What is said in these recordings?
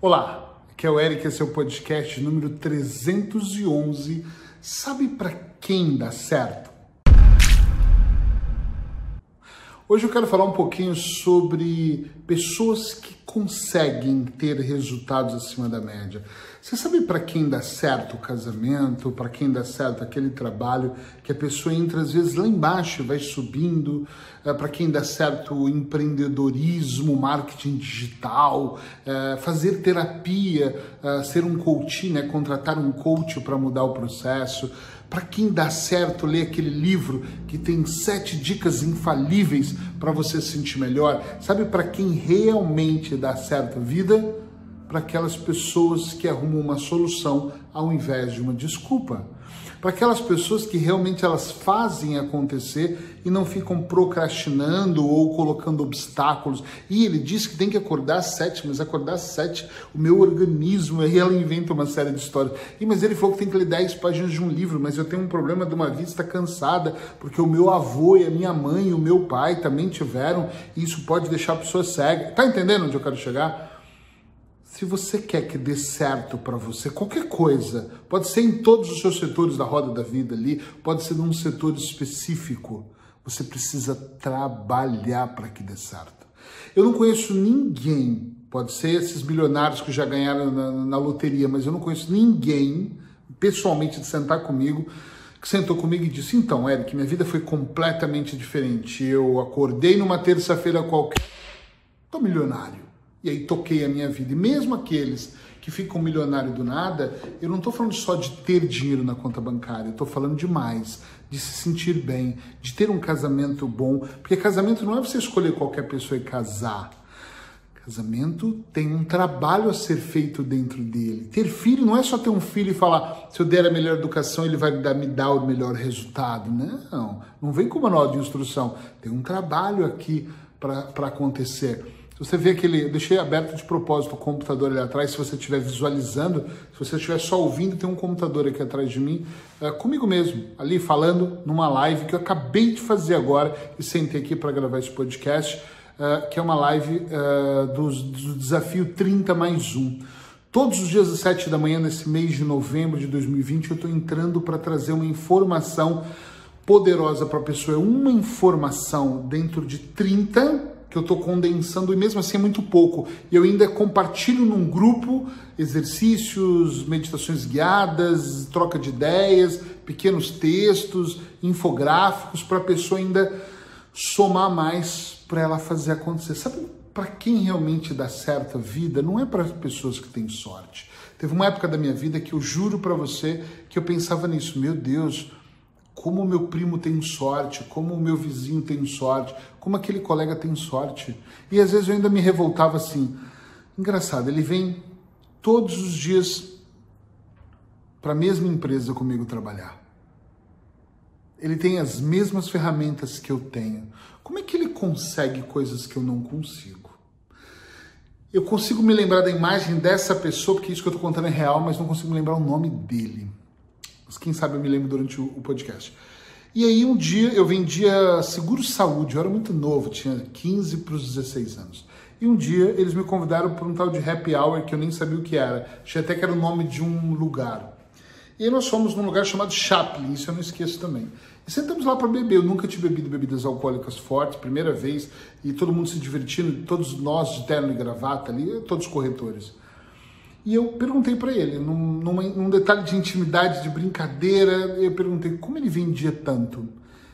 Olá, aqui é o Eric, esse é o podcast número 311. Sabe para quem dá certo? Hoje eu quero falar um pouquinho sobre pessoas que conseguem ter resultados acima da média. Você sabe para quem dá certo o casamento, para quem dá certo aquele trabalho que a pessoa entra às vezes lá embaixo, vai subindo, é, para quem dá certo o empreendedorismo, marketing digital, é, fazer terapia, é, ser um coach, né, contratar um coach para mudar o processo para quem dá certo ler aquele livro que tem sete dicas infalíveis para você se sentir melhor? Sabe para quem realmente dá certo a vida? Para aquelas pessoas que arrumam uma solução ao invés de uma desculpa para aquelas pessoas que realmente elas fazem acontecer e não ficam procrastinando ou colocando obstáculos. E ele diz que tem que acordar às sete, mas acordar às sete, o meu organismo, aí ela inventa uma série de histórias. E mas ele falou que tem que ler dez páginas de um livro, mas eu tenho um problema de uma vista cansada, porque o meu avô e a minha mãe e o meu pai também tiveram, e isso pode deixar a pessoa cega. Tá entendendo onde eu quero chegar? Se você quer que dê certo para você, qualquer coisa, pode ser em todos os seus setores da roda da vida ali, pode ser num setor específico, você precisa trabalhar para que dê certo. Eu não conheço ninguém, pode ser esses milionários que já ganharam na, na loteria, mas eu não conheço ninguém, pessoalmente, de sentar comigo, que sentou comigo e disse: Então, Eric, minha vida foi completamente diferente. Eu acordei numa terça-feira qualquer, tô milionário. E aí toquei a minha vida. E mesmo aqueles que ficam milionários do nada, eu não estou falando só de ter dinheiro na conta bancária, eu estou falando de mais, de se sentir bem, de ter um casamento bom. Porque casamento não é você escolher qualquer pessoa e casar. Casamento tem um trabalho a ser feito dentro dele. Ter filho não é só ter um filho e falar, se eu der a melhor educação, ele vai me dar o melhor resultado. Não, não vem com manual de instrução. Tem um trabalho aqui para acontecer. Você vê aquele, deixei aberto de propósito o computador ali atrás, se você estiver visualizando, se você estiver só ouvindo, tem um computador aqui atrás de mim, é, comigo mesmo, ali falando numa live que eu acabei de fazer agora e sentei aqui para gravar esse podcast, é, que é uma live é, do, do desafio 30 mais 1. Todos os dias às 7 da manhã, nesse mês de novembro de 2020, eu estou entrando para trazer uma informação poderosa para a pessoa. É uma informação dentro de 30 que eu estou condensando e mesmo assim é muito pouco. E eu ainda compartilho num grupo exercícios, meditações guiadas, troca de ideias, pequenos textos, infográficos para a pessoa ainda somar mais para ela fazer acontecer. Sabe para quem realmente dá certo a vida? Não é para as pessoas que têm sorte. Teve uma época da minha vida que eu juro para você que eu pensava nisso. Meu Deus, como o meu primo tem sorte, como o meu vizinho tem sorte, como aquele colega tem sorte. E às vezes eu ainda me revoltava assim. Engraçado, ele vem todos os dias para a mesma empresa comigo trabalhar. Ele tem as mesmas ferramentas que eu tenho. Como é que ele consegue coisas que eu não consigo? Eu consigo me lembrar da imagem dessa pessoa, porque isso que eu estou contando é real, mas não consigo me lembrar o nome dele. Mas quem sabe eu me lembro durante o, o podcast. E aí um dia eu vendia seguro saúde, eu era muito novo, tinha 15 para os 16 anos. E um dia eles me convidaram para um tal de happy hour que eu nem sabia o que era. Achei até que era o nome de um lugar. E aí nós fomos num lugar chamado Chaplin, isso eu não esqueço também. E sentamos lá para beber. Eu nunca tinha bebido bebidas alcoólicas fortes, primeira vez, e todo mundo se divertindo, todos nós de terno e gravata ali, todos corretores. E eu perguntei para ele, num, num detalhe de intimidade, de brincadeira, eu perguntei como ele vendia tanto.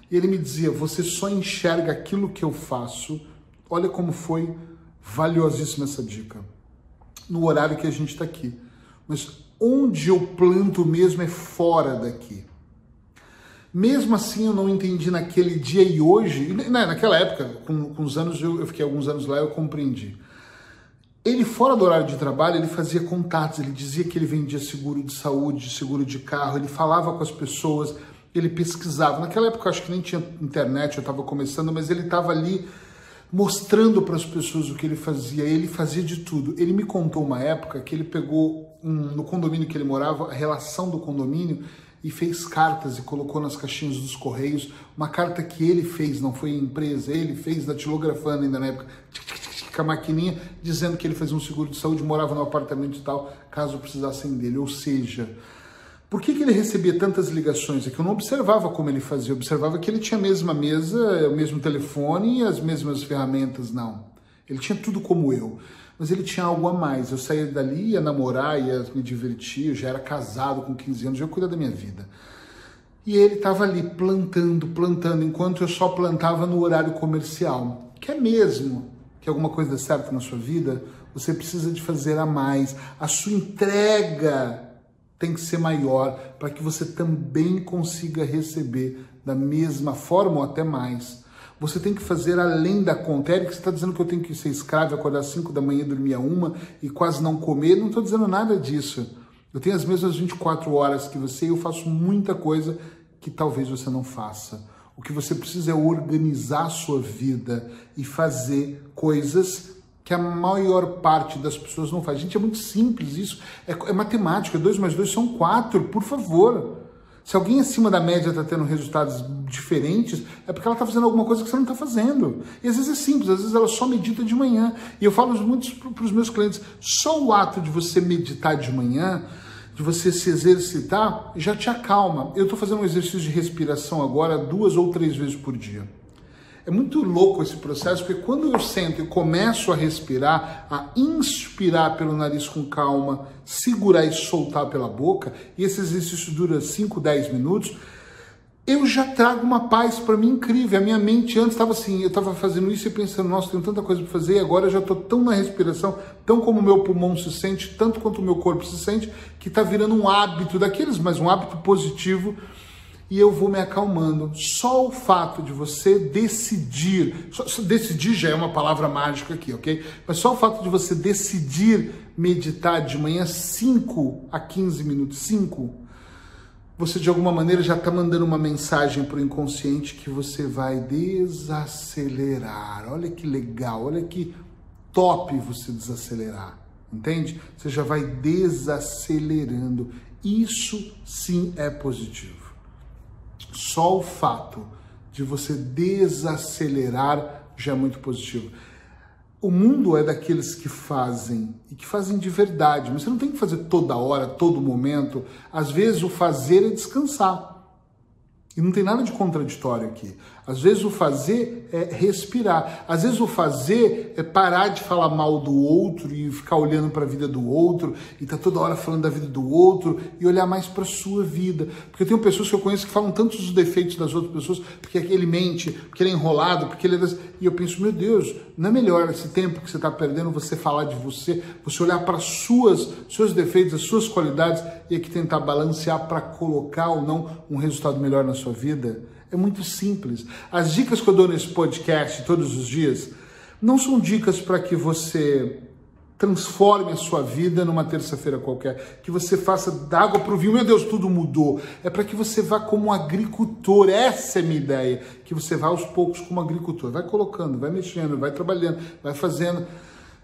E ele me dizia: Você só enxerga aquilo que eu faço. Olha como foi valiosíssima essa dica. No horário que a gente está aqui. Mas onde eu planto mesmo é fora daqui. Mesmo assim, eu não entendi naquele dia e hoje, né, naquela época, com, com os anos, eu, eu fiquei alguns anos lá, eu compreendi. Ele, fora do horário de trabalho, ele fazia contatos, ele dizia que ele vendia seguro de saúde, seguro de carro, ele falava com as pessoas, ele pesquisava. Naquela época, eu acho que nem tinha internet, eu estava começando, mas ele estava ali mostrando para as pessoas o que ele fazia. Ele fazia de tudo. Ele me contou uma época que ele pegou um, no condomínio que ele morava, a relação do condomínio, e fez cartas e colocou nas caixinhas dos correios uma carta que ele fez, não foi empresa, ele fez datilografando ainda na época, com a maquininha, dizendo que ele fazia um seguro de saúde, morava no apartamento e tal, caso precisassem dele. Ou seja, por que, que ele recebia tantas ligações? É que eu não observava como ele fazia, eu observava que ele tinha a mesma mesa, o mesmo telefone e as mesmas ferramentas, não. Ele tinha tudo como eu mas ele tinha algo a mais. Eu saía dali, ia namorar, ia me divertir, eu já era casado com 15 anos, já cuidava da minha vida. E ele estava ali plantando, plantando, enquanto eu só plantava no horário comercial. Que é mesmo que alguma coisa dê certo na sua vida, você precisa de fazer a mais. A sua entrega tem que ser maior para que você também consiga receber da mesma forma ou até mais. Você tem que fazer além da conta. Eric, você está dizendo que eu tenho que ser escravo, acordar às 5 da manhã, dormir a uma e quase não comer. Não estou dizendo nada disso. Eu tenho as mesmas 24 horas que você e eu faço muita coisa que talvez você não faça. O que você precisa é organizar a sua vida e fazer coisas que a maior parte das pessoas não faz. Gente, é muito simples isso. É, é matemática. 2 mais 2 são 4, por favor. Se alguém acima da média está tendo resultados diferentes, é porque ela está fazendo alguma coisa que você não está fazendo. E às vezes é simples, às vezes ela só medita de manhã. E eu falo muito para os meus clientes: só o ato de você meditar de manhã, de você se exercitar, já te acalma. Eu estou fazendo um exercício de respiração agora duas ou três vezes por dia. É muito louco esse processo, porque quando eu sento e começo a respirar, a inspirar pelo nariz com calma, segurar e soltar pela boca, e esse exercício dura 5, 10 minutos, eu já trago uma paz para mim incrível. A minha mente antes estava assim, eu estava fazendo isso e pensando, nossa, tenho tanta coisa para fazer, e agora eu já estou tão na respiração, tão como o meu pulmão se sente, tanto quanto o meu corpo se sente, que está virando um hábito daqueles, mas um hábito positivo e eu vou me acalmando. Só o fato de você decidir, só, decidir já é uma palavra mágica aqui, ok? Mas só o fato de você decidir meditar de manhã 5 a 15 minutos, 5, você de alguma maneira já está mandando uma mensagem para o inconsciente que você vai desacelerar. Olha que legal, olha que top você desacelerar, entende? Você já vai desacelerando. Isso sim é positivo. Só o fato de você desacelerar já é muito positivo. O mundo é daqueles que fazem e que fazem de verdade, mas você não tem que fazer toda hora, todo momento. Às vezes o fazer é descansar. E não tem nada de contraditório aqui. Às vezes o fazer é respirar. Às vezes o fazer é parar de falar mal do outro e ficar olhando para a vida do outro e tá toda hora falando da vida do outro e olhar mais para sua vida. Porque eu tenho pessoas que eu conheço que falam tantos os defeitos das outras pessoas, porque ele mente, porque ele é enrolado, porque ele é e eu penso, meu Deus, não é melhor esse tempo que você está perdendo você falar de você, você olhar para suas seus defeitos, as suas qualidades e aqui tentar balancear para colocar ou não um resultado melhor na sua vida? É muito simples. As dicas que eu dou nesse podcast todos os dias não são dicas para que você transforme a sua vida numa terça-feira qualquer, que você faça da água para o vinho, meu Deus, tudo mudou. É para que você vá como agricultor, essa é minha ideia, que você vá aos poucos como agricultor, vai colocando, vai mexendo, vai trabalhando, vai fazendo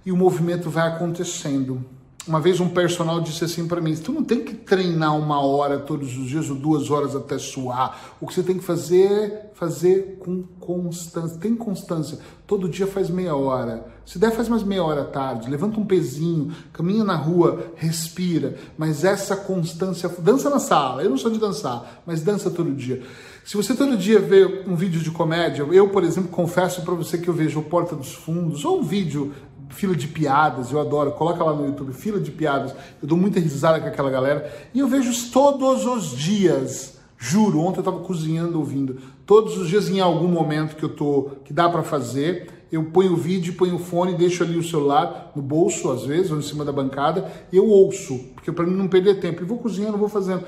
e o movimento vai acontecendo. Uma vez um personal disse assim para mim: tu não tem que treinar uma hora todos os dias ou duas horas até suar. O que você tem que fazer é fazer com constância. Tem constância. Todo dia faz meia hora. Se der, faz mais meia hora à tarde. Levanta um pezinho, caminha na rua, respira. Mas essa constância. Dança na sala. Eu não sou de dançar, mas dança todo dia. Se você todo dia vê um vídeo de comédia, eu, por exemplo, confesso para você que eu vejo o Porta dos Fundos ou um vídeo fila de piadas, eu adoro, coloca lá no YouTube, fila de piadas, eu dou muita risada com aquela galera, e eu vejo todos os dias, juro, ontem eu estava cozinhando ouvindo, todos os dias em algum momento que eu tô, que dá para fazer, eu ponho o vídeo, ponho o fone, deixo ali o celular no bolso, às vezes, ou em cima da bancada, e eu ouço, porque para mim não perder tempo, e vou cozinhando, vou fazendo.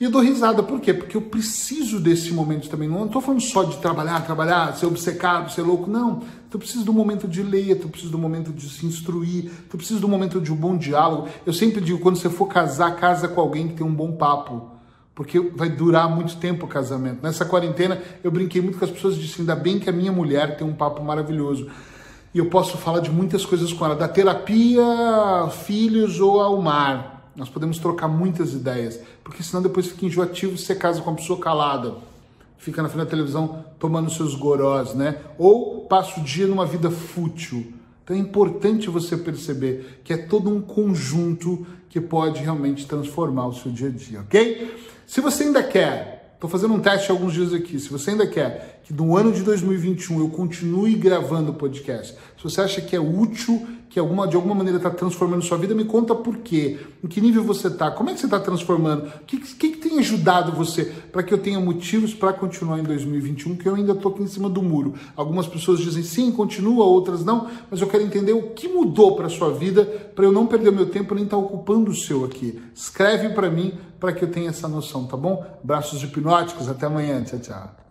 E eu dou risada, por quê? Porque eu preciso desse momento também. Não estou falando só de trabalhar, trabalhar, ser obcecado, ser louco. Não. Tu precisa do momento de ler, tu precisa do momento de se instruir, tu precisa do momento de um bom diálogo. Eu sempre digo, quando você for casar, casa com alguém que tem um bom papo. Porque vai durar muito tempo o casamento. Nessa quarentena, eu brinquei muito com as pessoas e disse, ainda bem que a minha mulher tem um papo maravilhoso. E eu posso falar de muitas coisas com ela, da terapia, filhos ou ao mar Nós podemos trocar muitas ideias, porque senão depois fica enjoativo se você casa com uma pessoa calada, fica na frente da televisão tomando seus gorós, né? Ou passa o dia numa vida fútil. Então é importante você perceber que é todo um conjunto que pode realmente transformar o seu dia a dia, ok? Se você ainda quer, estou fazendo um teste alguns dias aqui, se você ainda quer que no ano de 2021 eu continue gravando o podcast, se você acha que é útil que alguma, de alguma maneira está transformando sua vida, me conta por quê. Em que nível você está? Como é que você está transformando? O que, que, que, tem ajudado você para que eu tenha motivos para continuar em 2021, que eu ainda estou aqui em cima do muro? Algumas pessoas dizem sim, continua, outras não, mas eu quero entender o que mudou para sua vida para eu não perder meu tempo nem estar tá ocupando o seu aqui. Escreve para mim para que eu tenha essa noção, tá bom? Braços hipnóticos, até amanhã. Tchau, tchau.